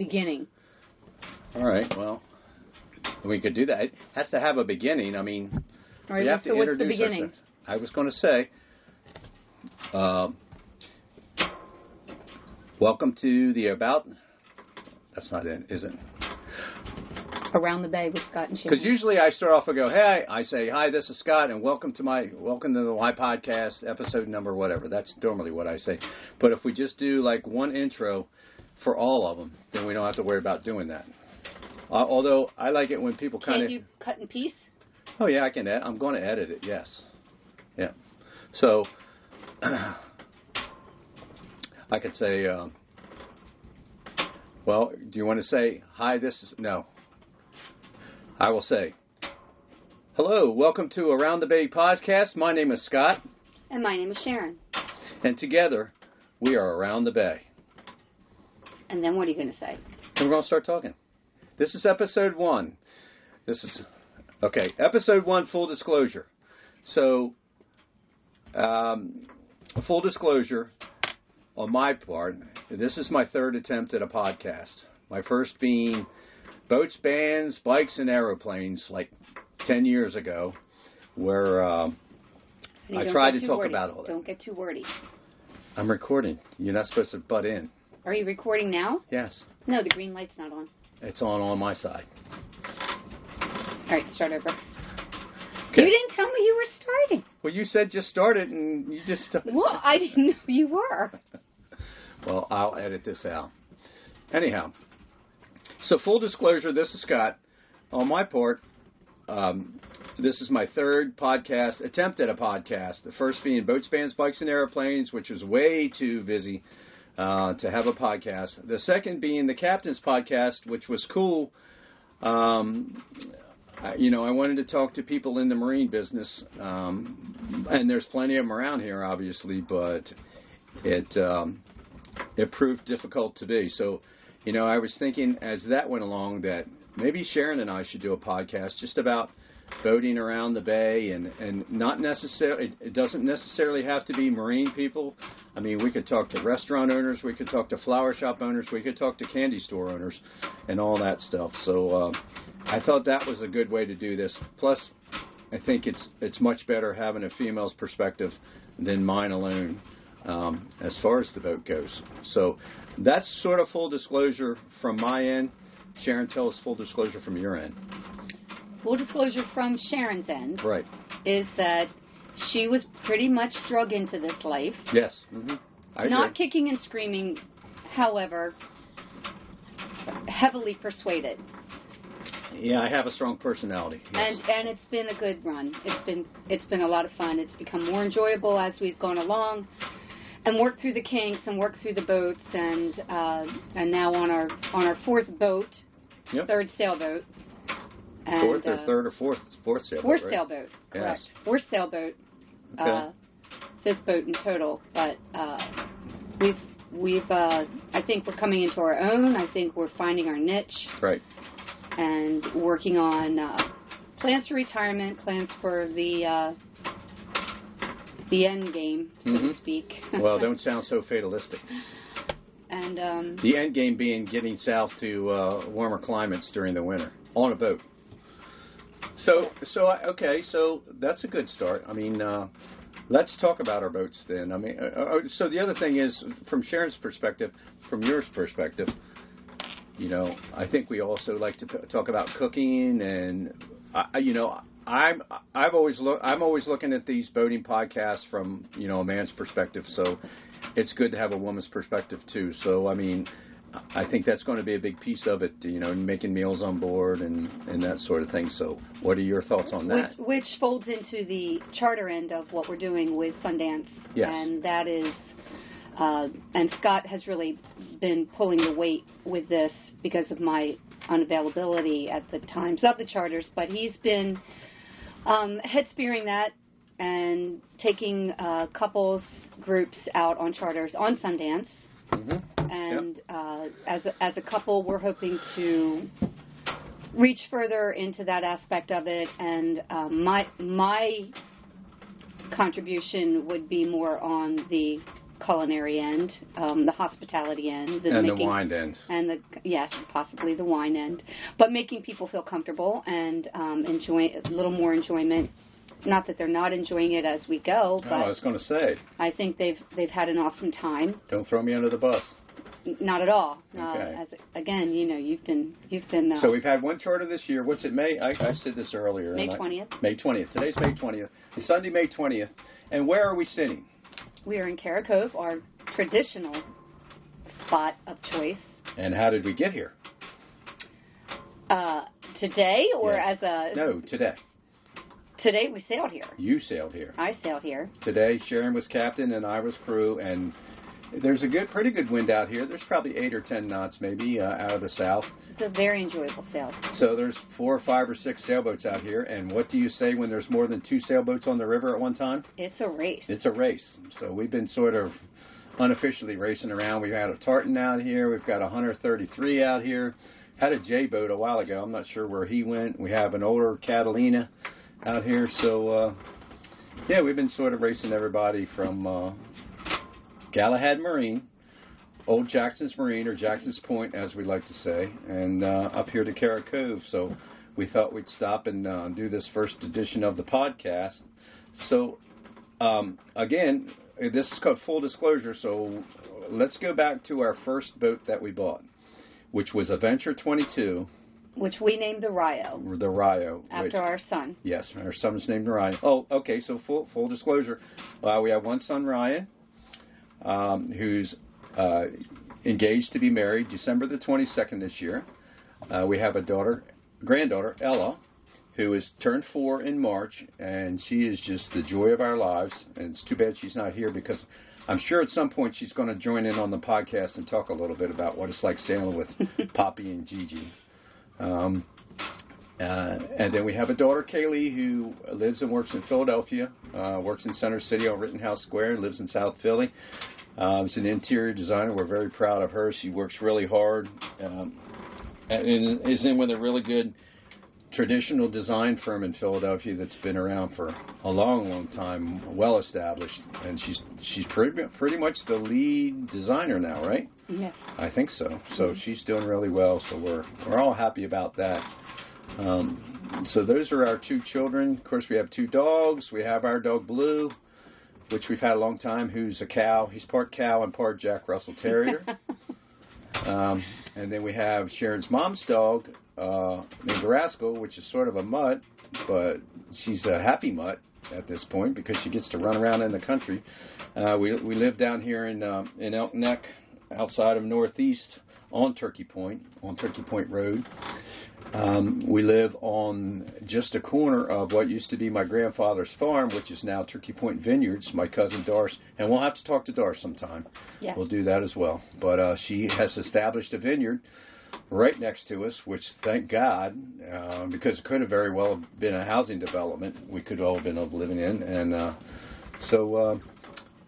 beginning. All right. Well, we could do that. It has to have a beginning. I mean, All right. we have so to what's the introduce beginning? ourselves. I was going to say, um, welcome to the about. That's not it, is it? Around the Bay with Scott and Sharon. Because usually I start off and go, "Hey," I say, "Hi, this is Scott, and welcome to my welcome to the my podcast episode number whatever." That's normally what I say. But if we just do like one intro for all of them, then we don't have to worry about doing that. Uh, although I like it when people kind of. Can't you cut and piece? oh yeah, I can. Ed- I'm going to edit it. Yes, yeah. So I could say, um, well, do you want to say hi? This is no. I will say, hello, welcome to Around the Bay podcast. My name is Scott, And my name is Sharon. and together we are Around the Bay. And then what are you going to say? And we're going to start talking. This is episode one. This is okay. Episode one, full disclosure. So, um, full disclosure on my part. This is my third attempt at a podcast. My first being boats, bands, bikes, and aeroplanes, like ten years ago, where um, I tried to talk wordy. about all that. Don't get too wordy. I'm recording. You're not supposed to butt in. Are you recording now? Yes, No, the green light's not on. it's on on my side. All right, start over. Okay. You didn't tell me you were starting. Well, you said just started, and you just started. Well, I didn't know you were. Well, I'll edit this out. Anyhow, so full disclosure, this is Scott. On my part, um, this is my third podcast attempt at a podcast. The first being Boats, Bands, Bikes, and Airplanes, which was way too busy uh, to have a podcast. The second being the Captain's podcast, which was cool. Um, I- you know, I wanted to talk to people in the marine business, um, and there's plenty of them around here, obviously, but it um, it proved difficult to be. So, you know, I was thinking as that went along that maybe Sharon and I should do a podcast just about boating around the bay and and not necessarily it, doesn't necessarily have to be marine people. I mean, we could talk to restaurant owners, we could talk to flower shop owners, we could talk to candy store owners, and all that stuff. So uh, I thought that was a good way to do this. Plus, I think it's it's much better having a female's perspective than mine alone um, as far as the boat goes. So that's sort of full disclosure from my end. Sharon, tell us full disclosure from your end. Full disclosure from Sharon's end Right. is that she was pretty much drug into this life. Yes. hmm I Not agree. kicking and screaming, however, heavily persuaded. Yeah, I have a strong personality. Yes. And and it's been a good run. It's been it's been a lot of fun. It's become more enjoyable as we've gone along, and worked through the kinks and worked through the boats and uh, and now on our on our fourth boat, Yep. third sailboat. And, fourth or uh, third or fourth fourth sailboat. Fourth right? sailboat, correct. Yes. Fourth sailboat, Okay. uh, fifth boat in total. But uh, we've we've uh, I think we're coming into our own. I think we're finding our niche Right. and working on uh, plans for retirement, plans for the uh, the end game, so to Mhm. speak. Well, don't sound so fatalistic. and um, The end game being getting south to uh, warmer climates during the winter on a boat. So, so I- okay, so that's a good start. I mean, uh, let's talk about our boats then. I mean, uh, uh, so the other thing is, from Sharon's perspective, from yours perspective, you know, I think we also like to talk about cooking and, uh, you know, I'm I've always look I'm always looking at these boating podcasts from you know a man's perspective. So it's good to have a woman's perspective too. So I mean, I think that's going to be a big piece of it. You know, making meals on board and and that sort of thing. So what are your thoughts on that? which folds into the charter end of what we're doing with Sundance, Yes. and that is, uh, and Scott has really been pulling the weight with this because of my unavailability at the times of the charters, but he's been um, head spearing that and taking uh, couples groups out on charters on Sundance. hmm And uh, as a, as a couple, we're hoping to reach further into that aspect of it. And um, my my contribution would be more on the culinary end, um, the hospitality end, and making, the wine end. and the yes, possibly the wine end, but making people feel comfortable and um, enjoy a little more enjoyment. Not that they're not enjoying it as we go, but oh, I was going to say, I think they've they've had an awesome time. don't throw me under the bus. Not at all. Okay. Uh, as again, you know, you've been you've been. Uh, So we've had one charter this year. What's it, May? I, I said this earlier. May 20th. May 20th. Today's May 20th. Sunday, May 20th. And where are we sitting? we are in Cara Cove, our traditional spot of choice. And how did we get here? Uh, today, or Yeah. as a No, today. today we sailed here. You sailed here. I sailed here. Today, Sharon was captain and I was crew. And there's a good, pretty good wind out here. There's probably eight or ten knots, maybe, uh, out of the south. It's a very enjoyable sail. So there's four or five or six sailboats out here. And what do you say when there's more than two sailboats on the river at one time? It's a race. It's a race. So we've been sort of unofficially racing around. We've had a tartan out here. We've got a Hunter 33 out here. Had a J boat a while ago. I'm not sure where he went. We have an older Catalina out here. So uh, yeah, we've been sort of racing everybody from uh, Galahad Marine, Old Jackson's Marine or Jackson's Point, as we like to say, and uh, up here to Cara Cove. So we thought we'd stop and uh, do this first edition of the podcast. So um, again, this is called full disclosure. So let's go back to our first boat that we bought, which was a Venture 22, which we named the Rio the Rio. after which, our son. Yes, our son's named Ryan. Oh, okay. So full full disclosure, uh, we have one son, Ryan, um, who's uh, engaged to be married December the 22nd this year. Uh, we have a daughter, granddaughter, Ella, who is turned four in March, and she is just the joy of our lives. And it's too bad she's not here because I'm sure at some point she's going to join in on the podcast and talk a little bit about what it's like sailing with Poppy and Gigi. Um, uh, and then we have a daughter, Kaylee, who lives and works in Philadelphia, uh, works in Center City on Rittenhouse Square, lives in South Philly. Um, she's an interior designer. We're very proud of her. She works really hard um, and is in with a really good traditional design firm in Philadelphia that's been around for a long, long time, well established. And she's she's pretty pretty much the lead designer now, right? Yes. I think so. So she's doing really well. So we're we're all happy about that. Um, so those are our two children. Of course, we have two dogs. We have our dog Blue, which we've had a long time. Who's a cow? He's part cow and part Jack Russell Terrier. um, and then we have Sharon's mom's dog uh, named Rascal, which is sort of a mutt, but she's a happy mutt at this point because she gets to run around in the country. Uh, we we live down here in uh, in Elk Neck, outside of Northeast, on Turkey Point, on Turkey Point Road. Um, we live on just a corner of what used to be my grandfather's farm, which is now Turkey Point Vineyards. My cousin Doris, and we'll have to talk to Doris sometime. Yes. We'll do that as well. But uh, she has established a vineyard right next to us, which thank God, uh, because it could have very well been a housing development we could all have been living in. And uh, so, uh,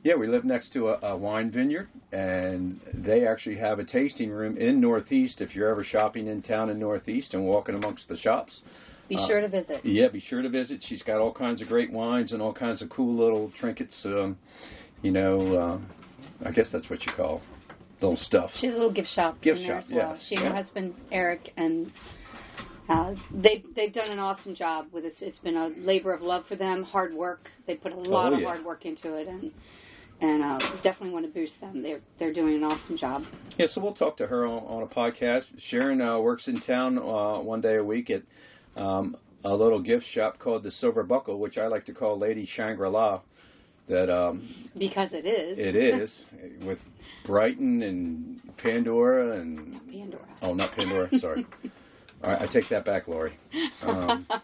yeah, we live next to a, a wine vineyard, and they actually have a tasting room in Northeast. If you're ever shopping in town in Northeast and walking amongst the shops, Be Uh, sure to visit. yeah, be sure to visit. She's got all kinds of great wines and all kinds of cool little trinkets. Um, you know, uh, I guess that's what you call little stuff. She's a little gift shop Gift shop, as well. yes. She and her husband Eric and uh, they they've done an awesome job with it. It's been a labor of love for them, hard work. They put a lot Oh, of hard work into it, and and uh, definitely want to boost them. They're they're doing an awesome job. Yeah, so we'll talk to her on, on a podcast. Sharon uh, works in town uh, one day a week at um, a little gift shop called the Silver Buckle, which I like to call Lady Shangri La. That um, Because it is. it is with Brighton and Pandora and Pandora. oh, not Pandora. Sorry. All right, I take that back, Lori. Um,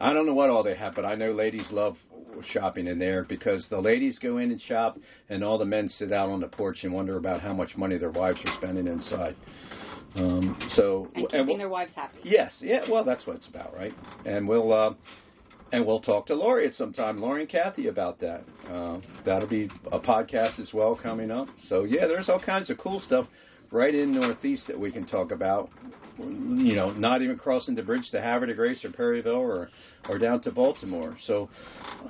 I don't know what all they have, but I know ladies love shopping in there because the ladies go in and shop, and all the men sit out on the porch and wonder about how much money their wives are spending inside. Um, so and and we'll- their wives happy. yes, yeah, well, that's what it's about, right? And we'll uh, and we'll talk to Lori at some time, Lori and Kathy, about that. Uh, that'll be a podcast as well coming up. So yeah, there's all kinds of cool stuff. Right in Northeast that we can talk about. You know, not even crossing the bridge to Havre de Grace or Perryville or or down to Baltimore. So,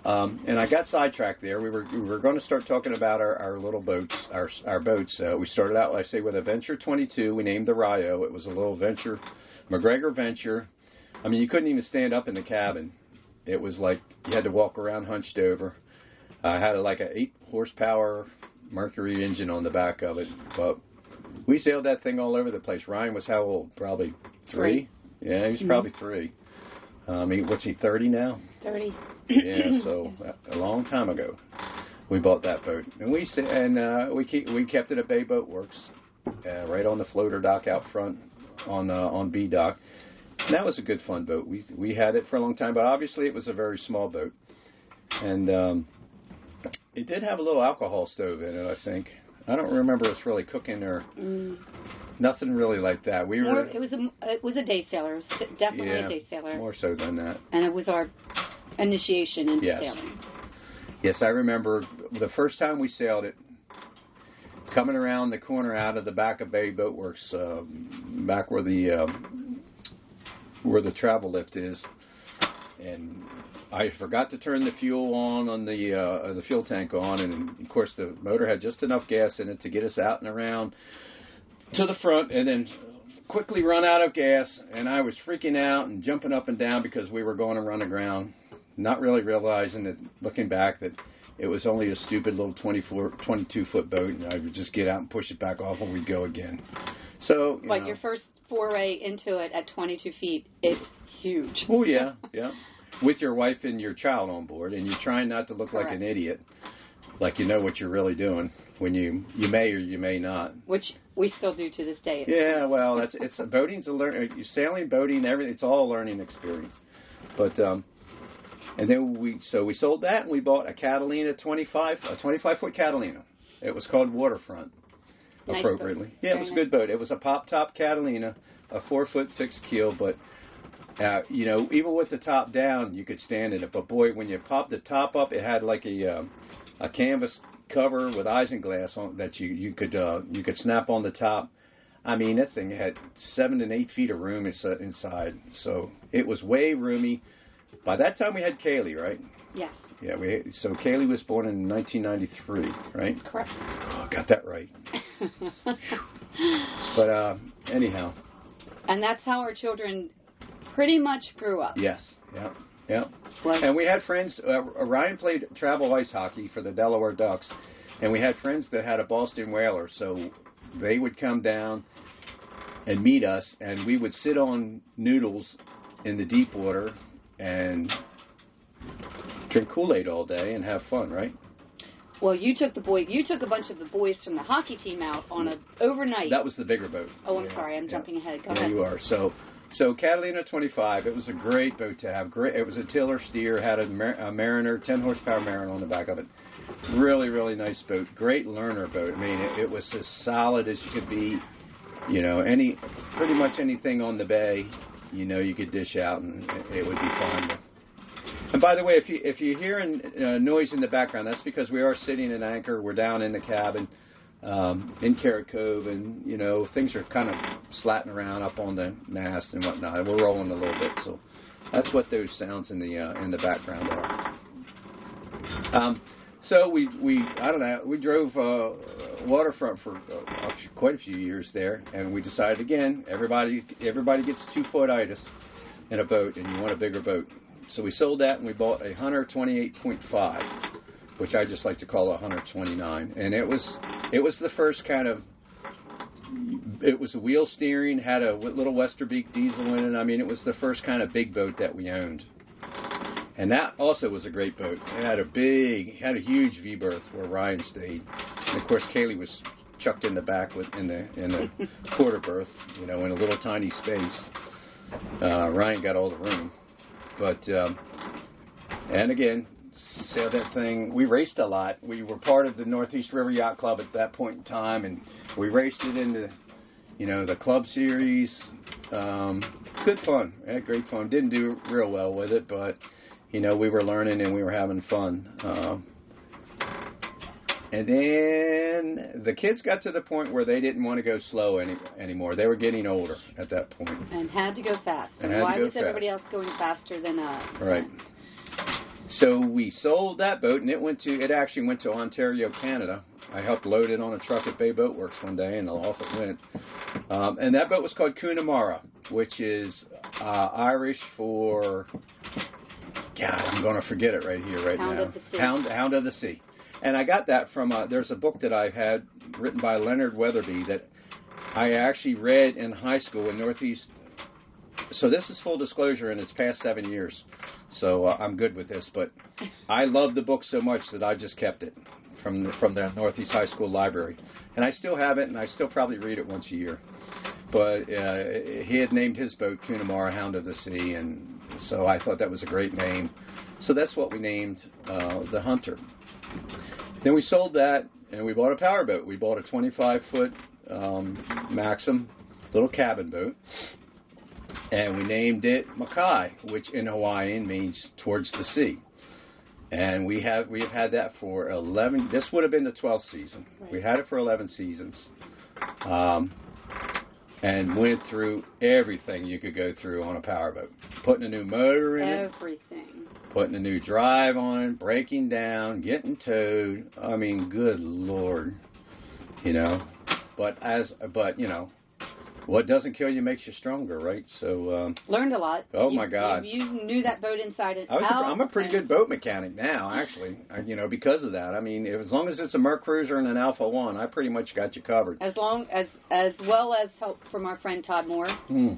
um, and I got sidetracked there. We were we were going to start talking about our, our little boats, our our boats. Uh, we started out, I say, with a Venture 22. We named the Rio. It was a little Venture, MacGregor Venture. I mean, you couldn't even stand up in the cabin. It was like you had to walk around hunched over. I had a, like a eight horsepower Mercury engine on the back of it, but we sailed that thing all over the place. Ryan was how old? Probably three. Three. Yeah, he was Mhm. probably three. Um, I mean, what's he? Thirty now? 30. Yeah, so a- a long time ago, we bought that boat, and we and uh, we keep, we kept it at Bay Boat Works, uh, right on the floater dock out front on uh, on B dock. And that was a good fun boat. We we had it for a long time, but obviously it was a very small boat, and um, it did have a little alcohol stove in it. I think I don't remember us really cooking or Mm. nothing really like that. We More, were it was a it was a day sailor. It was definitely yeah a day sailor, more so than that. and it was our initiation into Yes. sailing. Yes, I remember the first time we sailed it, coming around the corner out of the back of Bay Boat Works, um, back where the um, where the travel lift is, and I forgot to turn the fuel on on the uh, the fuel tank on, and of course the motor had just enough gas in it to get us out and around to the front, and then quickly run out of gas, and I was freaking out and jumping up and down because we were going to run aground, not really realizing that looking back that it was only a stupid little 24, 22 foot boat, and I would just get out and push it back off, and we'd go again. So, you But know, your first foray into it at 22 feet is huge. Oh yeah, yeah. With your wife and your child on board, and you're trying not to look like an idiot, like you know what you're really doing when you you may or you may not. Which we still do to this day. Yeah, well, that's it's boating's a learn you sailing, boating, everything. It's all a learning experience. But um, and then we so we sold that and we bought a Catalina 25 a 25 foot Catalina. It was called Waterfront. Nice appropriately. boat. Yeah, it Very was a good boat. It was a pop top Catalina, a four foot fixed keel, but uh, you know, even with the top down, you could stand in it. But boy, when you popped the top up, it had like a um, a canvas cover with isinglass on that you you could uh, you could snap on the top. I mean, that thing had seven and eight feet of room inside, so it was way roomy. By that time, we had Kaylee, right? Yes, Yeah, we so Kaylee was born in 1993, right? correct. Oh, got that right. But uh, anyhow, and that's how our children pretty much grew up. yes, yeah, yeah. Was- And we had friends. Uh, Ryan played travel ice hockey for the Delaware Ducks, and we had friends that had a Boston Whaler, so they would come down and meet us, and we would sit on noodles in the deep water and drink Kool Aid all day and have fun, right? well, you took the boy. You took a bunch of the boys from the hockey team out on a overnight. That was the bigger boat. oh, I'm Yeah, sorry. I'm yeah. jumping ahead. Go yeah, ahead. you are. So, so Catalina 25. It was a great boat to have. Great. It was a tiller steer. Had a, Mar- a Mariner, 10 horsepower Mariner on the back of it. Really, really nice boat. Great learner boat. I mean, it, it was as solid as you could be. You know, any pretty much anything on the bay, you know, you could dish out and it, it would be fine. And by the way, if you if you're hearing uh, noise in the background, that's because we are sitting in anchor. We're down in the cabin um, in Carrot Cove, and you know things are kind of slatting around up on the mast and whatnot. We're rolling a little bit, so that's what those sounds in the uh, in the background are. Um, so we we I don't know we drove uh, waterfront for uh, quite a few years there, and we decided again everybody everybody gets two foot itis in a boat, and you want a bigger boat. So we sold that and we bought a Hunter 28.5, which I just like to call a Hunter 29, and it was it was the first kind of it was a wheel steering, had a little Westerbeke diesel in it. I mean, it was the first kind of big boat that we owned. And that also was a great boat. It had a big, had a huge V berth where Ryan stayed. And of course, Kaylee was chucked in the back with in the in the quarter berth, you know, in a little tiny space. Uh, Ryan got all the room, but um, and again, sailed that thing. We raced a lot. We were part of the Northeast River Yacht Club at that point in time, and we raced it into, you know, the club series. Um, good fun. We had great fun. Didn't do real well with it, but you know, we were learning and we were having fun. Um, and then the kids got to the point where they didn't want to go slow any anymore. They were getting older at that point. And had to go fast. And why was fast. everybody else going faster than us? Right. So we sold that boat, and it went to it actually went to Ontario, Canada. I helped load it on a truck at Bay Boat Works one day, and off it went. Um, and that boat was called Coonamarra, which is uh, Irish for God. I'm going to forget it right here, right Hound now. of the Sea. Hound, Hound of the Sea. And I got that from uh, there's a book that I had written by Leonard Wibberley that I actually read in high school in Northeast so this is full disclosure, and it's past seven years, so uh, I'm good with this. But I love the book so much that I just kept it from the, from the Northeast High School library, and I still have it, and I still probably read it once a year. But uh, he had named his boat Coonamarra Hound of the Sea, and so I thought that was a great name. So that's what we named uh, the Hunter. Then we sold that, and we bought a powerboat. We bought a 25 foot um, Maxim little cabin boat and we named it Makai, which in Hawaiian means towards the sea. And we have we have had that for eleven. This would have been the twelfth season. We had it for eleven seasons, um, and went through everything you could go through on a powerboat. Putting a new motor in it, Everything. putting a new drive on breaking down, getting towed. I mean, good lord, you know. But as but you know, what doesn't kill you makes you stronger, right? So um, Learned a lot. Oh, You- my God. You, you knew that boat inside and I was out. I'm a pretty good boat mechanic now, actually. I, you know, because of that. I mean, if, as long as it's a MerCruiser and an Alpha One, I pretty much got you covered. As long as as well as help from our friend Todd Moore. Hmm.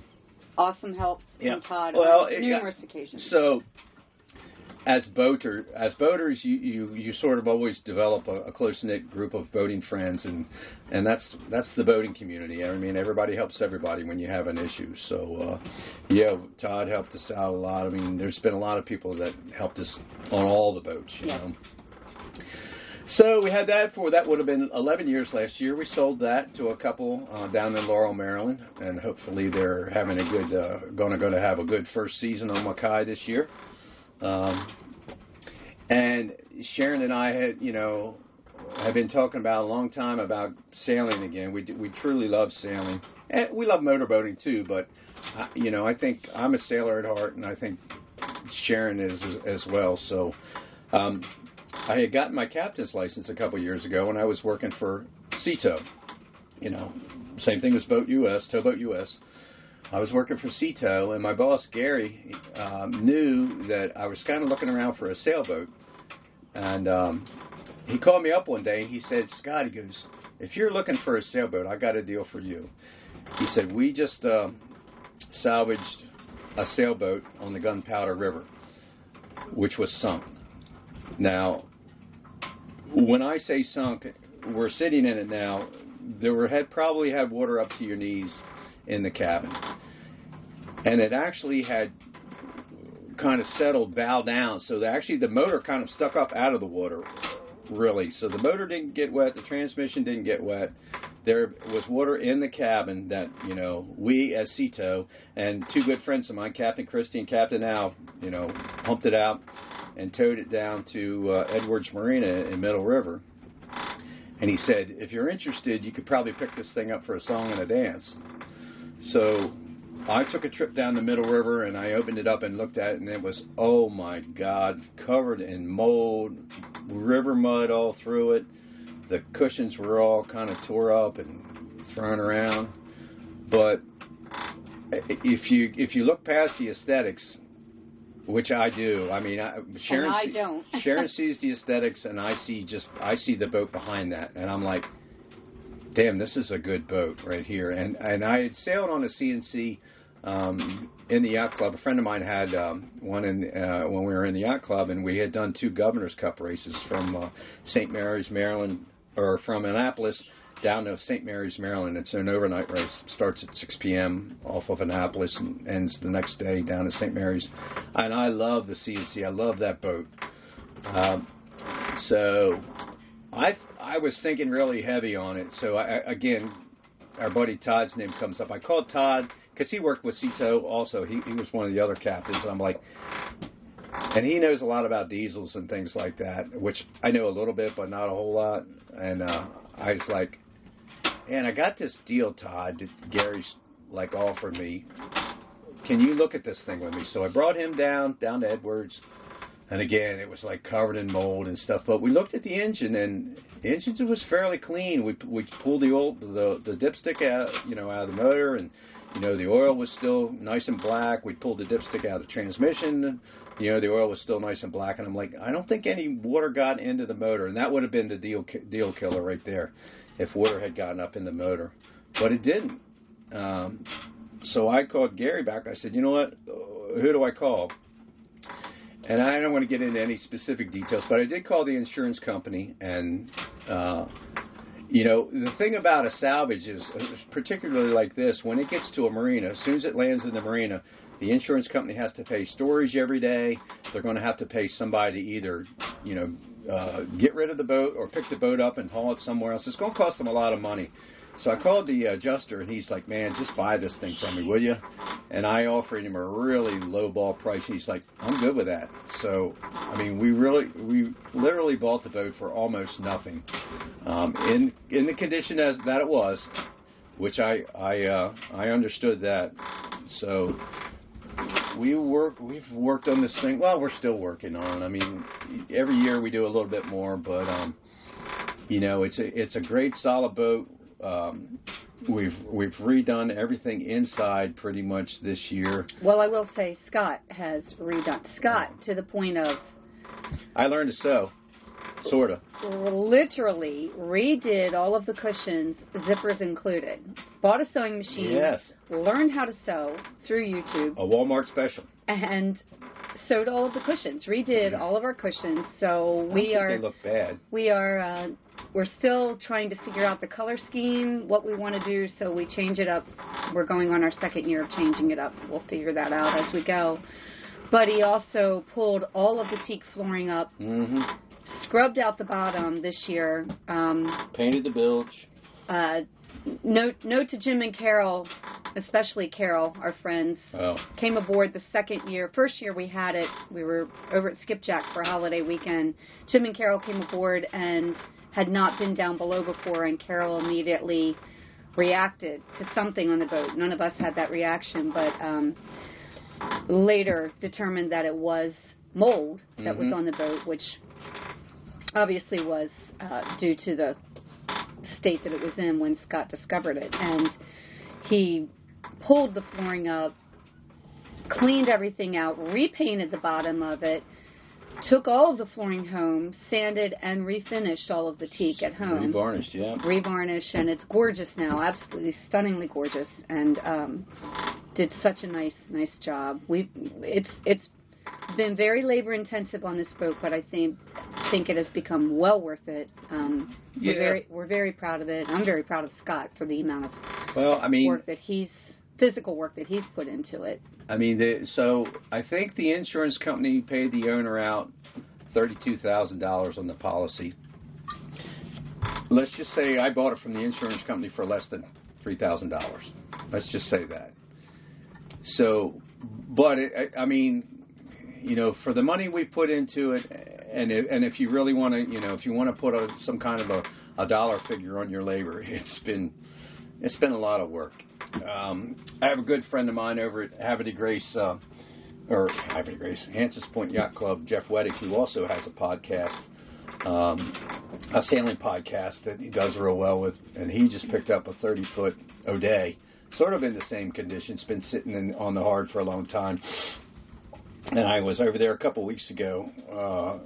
Awesome help Yeah. from Todd Well, on it- numerous occasions. So, as boater, as boaters, you, you, you sort of always develop a, a close knit group of boating friends, and and that's that's the boating community. I mean, everybody helps everybody when you have an issue. So, uh, yeah, Todd helped us out a lot. I mean, there's been a lot of people that helped us on all the boats. You Yes. know. So we had that for that would have been 11 years last year. We sold that to a couple uh, down in Laurel, Maryland, and hopefully they're having a good, uh, going to going to have a good first season on Makai this year. Um, and Sharon and I had, you know, have been talking about a long time about sailing again. We we truly love sailing, and we love motorboating too. But I, you know, I think I'm a sailor at heart, and I think Sharon is as, well. So. Um, I had gotten my captain's license a couple years ago when I was working for Sea Tow. You know, same thing as Boat US, Towboat US. I was working for Sea Tow, and my boss Gary um, knew that I was kind of looking around for a sailboat, and um, he called me up one day. and He said, "Scott, he goes, if you're looking for a sailboat, I got a deal for you." He said, "We just uh, salvaged a sailboat on the Gunpowder River, which was sunk." Now, when I say sunk, we're sitting in it now. There were had probably had water up to your knees in the cabin, and it actually had kind of settled, bow down. So actually the motor kind of stuck up out of the water, really. So the motor didn't get wet, the transmission didn't get wet. There was water in the cabin that you know we as Sea Tow and two good friends of mine, Captain Christie and Captain Al, you know, pumped it out and towed it down to uh, Edwards Marina in Middle River. And he said, if you're interested, you could probably pick this thing up for a song and a dance. So I took a trip down the Middle River and I opened it up and looked at it, and it was, oh my God, covered in mold, river mud all through it. The cushions were all kind of tore up and thrown around. But if you if you look past the aesthetics, which I do. I mean, I, Sharon. And I don't. Sharon sees the aesthetics, and I see just I see the boat behind that, and I'm like, damn, this is a good boat right here. And and I had sailed on a C&C um, in the yacht club. A friend of mine had um, one in uh, when we were in the yacht club, and we had done two Governors Cup races from uh, St. Mary's, Maryland, or from Annapolis down to St. Mary's, Maryland. It's an overnight race. Starts at 6 p.m. off of Annapolis and ends the next day down to St. Mary's. And I love the C&C. I love that boat. Um, so I I was thinking really heavy on it. So I, again, our buddy Todd's name comes up. I called Todd because he worked with Sea Tow also. He, he was one of the other captains. And I'm like, and he knows a lot about diesels and things like that, which I know a little bit, but not a whole lot. And uh, I was like, and I got this deal, Todd. That Gary's like offered me. Can you look at this thing with me?" So I brought him down down to Edwards, and again, it was like covered in mold and stuff. But we looked at the engine, and the engine was fairly clean. We we pulled the old the the dipstick out, you know, out of the motor, and you know the oil was still nice and black. We pulled the dipstick out of the transmission. You know the oil was still nice and black, and I'm like, I don't think any water got into the motor, and that would have been the deal deal killer right there, if water had gotten up in the motor, but it didn't. Um, so I called Gary back. I said, you know what? Who do I call? And I don't want to get into any specific details, but I did call the insurance company, and uh, you know the thing about a salvage is, particularly like this, when it gets to a marina, as soon as it lands in the marina, the insurance company has to pay storage every day. They're going to have to pay somebody to either, you know, uh, get rid of the boat or pick the boat up and haul it somewhere else. It's going to cost them a lot of money. So I called the adjuster, and he's like, "Man, just buy this thing from me, will you?" And I offered him a really low ball price. He's like, "I'm good with that." So, I mean, we really, we literally bought the boat for almost nothing, um, in in the condition as that it was, which I I uh, I understood that. So we work we've worked on this thing. Well, we're still working on. I mean, every year we do a little bit more, but um, you know, it's a it's a great solid boat um, we've we've redone everything inside pretty much this year. Well, I will say Scott has redone Scott to the point of. I learned to sew, sort of. Literally redid all of the cushions, zippers included. Bought a sewing machine. Yes. Learned how to sew through YouTube. A Walmart special. And sewed all of the cushions. Redid all of our cushions. So we are. They look bad. We are uh, we're still trying to figure out the color scheme, what we want to do, so we change it up. We're going on our second year of changing it up. We'll figure that out as we go. But he also pulled all of the teak flooring up, mm-hmm. scrubbed out the bottom this year, um, painted the bilge. Uh, note note to Jim and Carol, especially Carol, our friends, oh. came aboard the second year. First year we had it, we were over at Skipjack for a holiday weekend. Jim and Carol came aboard and had not been down below before, and Carol immediately reacted to something on the boat. None of us had that reaction, but um, later determined that it was mold that mm-hmm. was on the boat, which obviously was uh, due to the state that it was in when Scott discovered it. And he pulled the flooring up, cleaned everything out, repainted the bottom of it, took all of the flooring home, sanded and refinished all of the teak at home. Revarnished, yeah. Revarnished, and it's gorgeous now, absolutely stunningly gorgeous, and um, did such a nice, nice job. We, it's, it's been very labor intensive on this boat, but I think think it has become well worth it. Um, yeah. We're very, we're very proud of it. I'm very proud of Scott for the amount of well, I mean, work that he's physical work that he's put into it. I mean, the, so I think the insurance company paid the owner out thirty-two thousand dollars on the policy. Let's just say I bought it from the insurance company for less than three thousand dollars. Let's just say that. So, but it, I, I mean, you know, for the money we put into it, and if, and if you really want to, you know, if you want to put a, some kind of a, a dollar figure on your labor, it's been it's been a lot of work. Um, I have a good friend of mine over at Havre Grace, uh, or Havre Grace, Hansons Point Yacht Club, Jeff Weddick, who also has a podcast, um, a sailing podcast that he does real well with, and he just picked up a 30 foot O'Day, sort of in the same condition. It's been sitting in, on the hard for a long time. And I was over there a couple weeks ago, uh,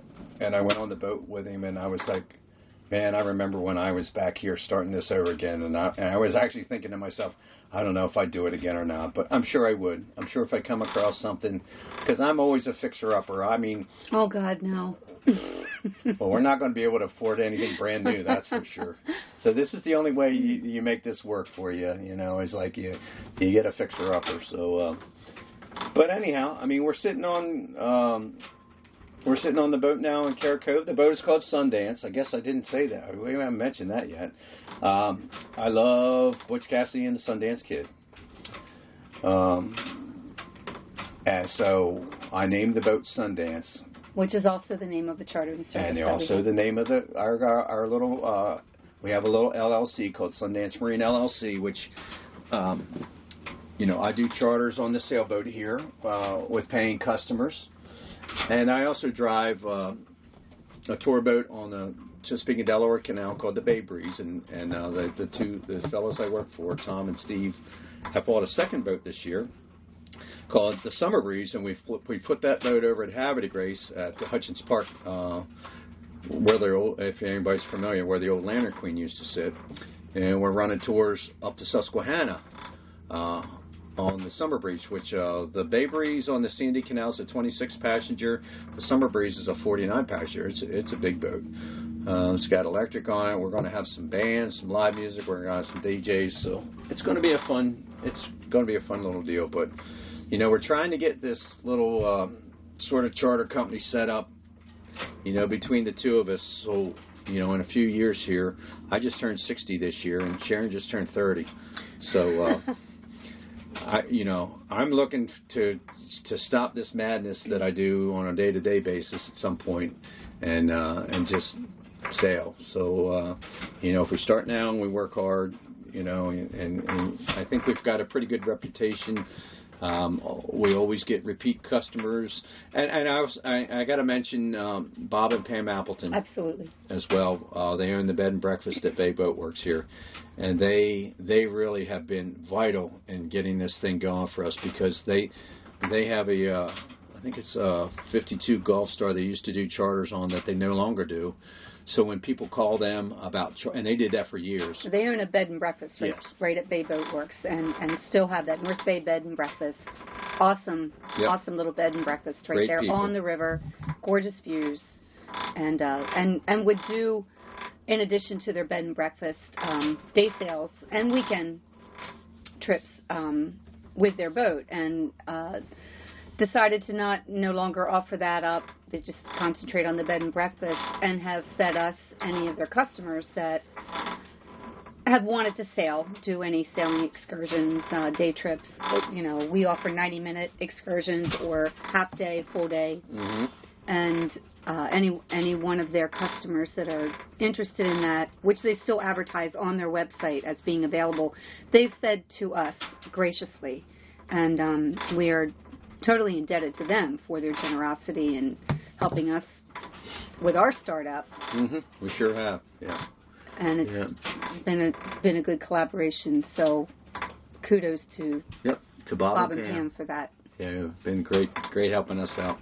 and I went on the boat with him, and I was like, man, I remember when I was back here starting this over again, and I, and I was actually thinking to myself, I don't know if I'd do it again or not, but I'm sure I would. I'm sure if I come across something, because I'm always a fixer-upper. I mean, oh God, no. well, we're not going to be able to afford anything brand new, that's for sure. So this is the only way you, you make this work for you. You know, is like you you get a fixer-upper. So, uh, but anyhow, I mean, we're sitting on. Um, we're sitting on the boat now in Carrot Cove. The boat is called Sundance. I guess I didn't say that. We haven't mentioned that yet. Um, I love Butch Cassidy and the Sundance Kid. Um, and so I named the boat Sundance, which is also the name of the chartering service. and also the name of the our our, our little. Uh, we have a little LLC called Sundance Marine LLC, which, um, you know, I do charters on the sailboat here uh, with paying customers, and I also drive uh, a tour boat on the Chesapeake Delaware Canal called the Bay Breeze, and and uh, the the two the fellows I work for, Tom and Steve, have bought a second boat this year called the Summer Breeze, and we we put that boat over at Havre de Grace at the Hutchins Park, uh, where the old, if anybody's familiar, where the old Lantern Queen used to sit, and we're running tours up to Susquehanna. Uh, on the Summer Breeze, which uh, the Bay Breeze on the C&D Canal is a 26 passenger, the Summer Breeze is a 49 passenger. It's it's a big boat. Uh, it's got electric on it. We're going to have some bands, some live music. We're going to have some DJs. So it's going to be a fun. It's going to be a fun little deal. But you know, we're trying to get this little uh, sort of charter company set up. You know, between the two of us. So you know, in a few years here, I just turned 60 this year, and Sharon just turned 30. So. Uh, I, you know, I'm looking to to stop this madness that I do on a day-to-day basis at some point, and uh, and just sail. So, uh, you know, if we start now and we work hard, you know, and, and I think we've got a pretty good reputation. Um, we always get repeat customers, and, and I, was, I, I got to mention um, Bob and Pam Appleton Absolutely. as well. Uh, they own the bed and breakfast at Bay Boat Works here, and they they really have been vital in getting this thing going for us because they they have a uh, I think it's a 52 Gulfstar they used to do charters on that they no longer do. So when people call them about and they did that for years. They own a bed and breakfast right, Yes. right at Bay Boat Works, and and still have that North Bay bed and breakfast. Awesome, Yep. awesome little bed and breakfast right Great there people. on the river, gorgeous views, and uh, and and would do, in addition to their bed and breakfast, um, day sales and weekend trips um, with their boat, and uh, decided to not no longer offer that up. They just concentrate on the bed and breakfast, and have fed us any of their customers that have wanted to sail, do any sailing excursions, uh, day trips. You know, we offer 90 minute excursions or half day, full day, hmm and uh, any any one of their customers that are interested in that, which they still advertise on their website as being available, they've fed to us graciously, and um, we are totally indebted to them for their generosity in helping us with our startup. Mm-hmm. We sure have. Yeah. And it's Yeah. been a been a good collaboration. So kudos to Yep. To Bob, Bob and and Pam. Pam for that. Yeah, been great, great helping us out.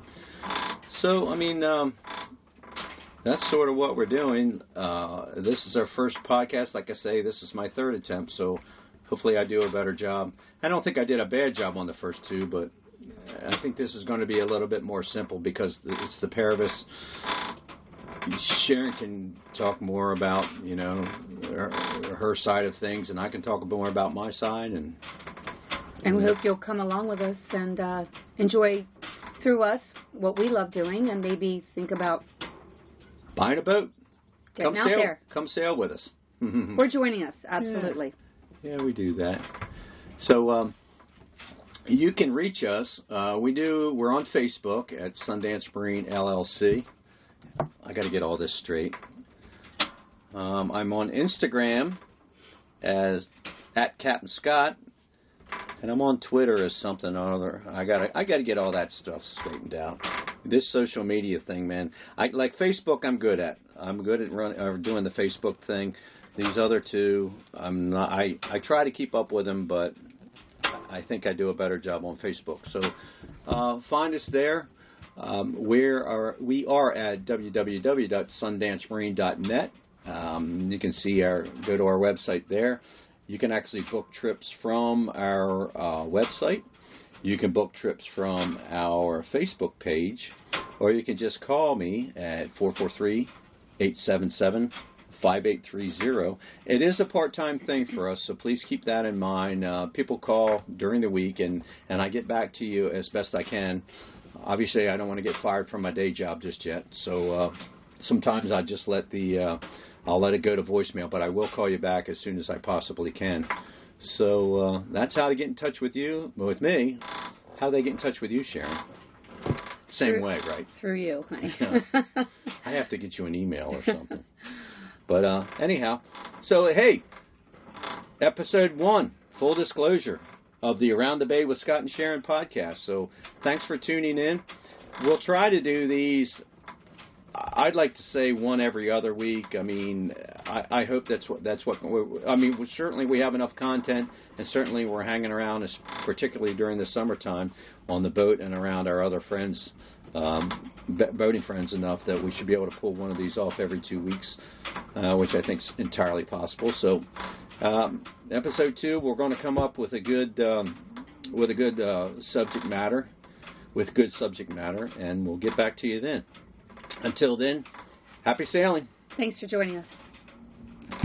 So, I mean, um, that's sort of what we're doing. Uh, this is our first podcast. Like I say, this is my third attempt, so hopefully I do a better job. I don't think I did a bad job on the first two, but I think this is going to be a little bit more simple because it's the pair of us. Sharon can talk more about, you know, her, her side of things, and I can talk a bit more about my side, and And we hope you'll come along with us and uh, enjoy through us what we love doing, and maybe think about buying a boat. getting come out sail, there Come sail with us. or joining us. Absolutely. Yeah, we do that. So um, you can reach us. Uh, we do. We're on Facebook at Sundance Marine LLC. I got to get all this straight. Um, I'm on Instagram as at Captain Scott, and I'm on Twitter as something or other. I got to I got to get all that stuff straightened out. This social media thing, man. I like Facebook. I'm good at. I'm good at run, uh, doing the Facebook thing. These other two, I'm not. I I try to keep up with them, but I think I do a better job on Facebook. So uh, find us there. Um, we are we are at www.sundancemarine.net. Um, you can see our go to our website there. You can actually book trips from our uh, website. You can book trips from our Facebook page, or you can just call me at 443 877 5830. It is a part time thing for us, so please keep that in mind. Uh, people call during the week, and, and I get back to you as best I can. Obviously, I don't want to get fired from my day job just yet, so uh, sometimes I just let the uh, I'll let it go to voicemail, but I will call you back as soon as I possibly can. So uh, that's how to get in touch with you, with me. How do they get in touch with you, Sharon? same Through- way, right? Through you, honey. I have to get you an email or something. But uh, anyhow, so hey, episode one, full disclosure of the Around the Bay with Scott and Sharon podcast. So thanks for tuning in. We'll try to do these. I'd like to say one every other week. I mean, I, I hope that's what that's what. I mean, we, certainly we have enough content, and certainly we're hanging around, particularly during the summertime, on the boat and around our other friends, um, boating friends, enough that we should be able to pull one of these off every two weeks, uh, which I think is entirely possible. So, um, episode two, we're going to come up with a good um, with a good uh, subject matter, with good subject matter, and we'll get back to you then. Until then, happy sailing. Thanks for joining us.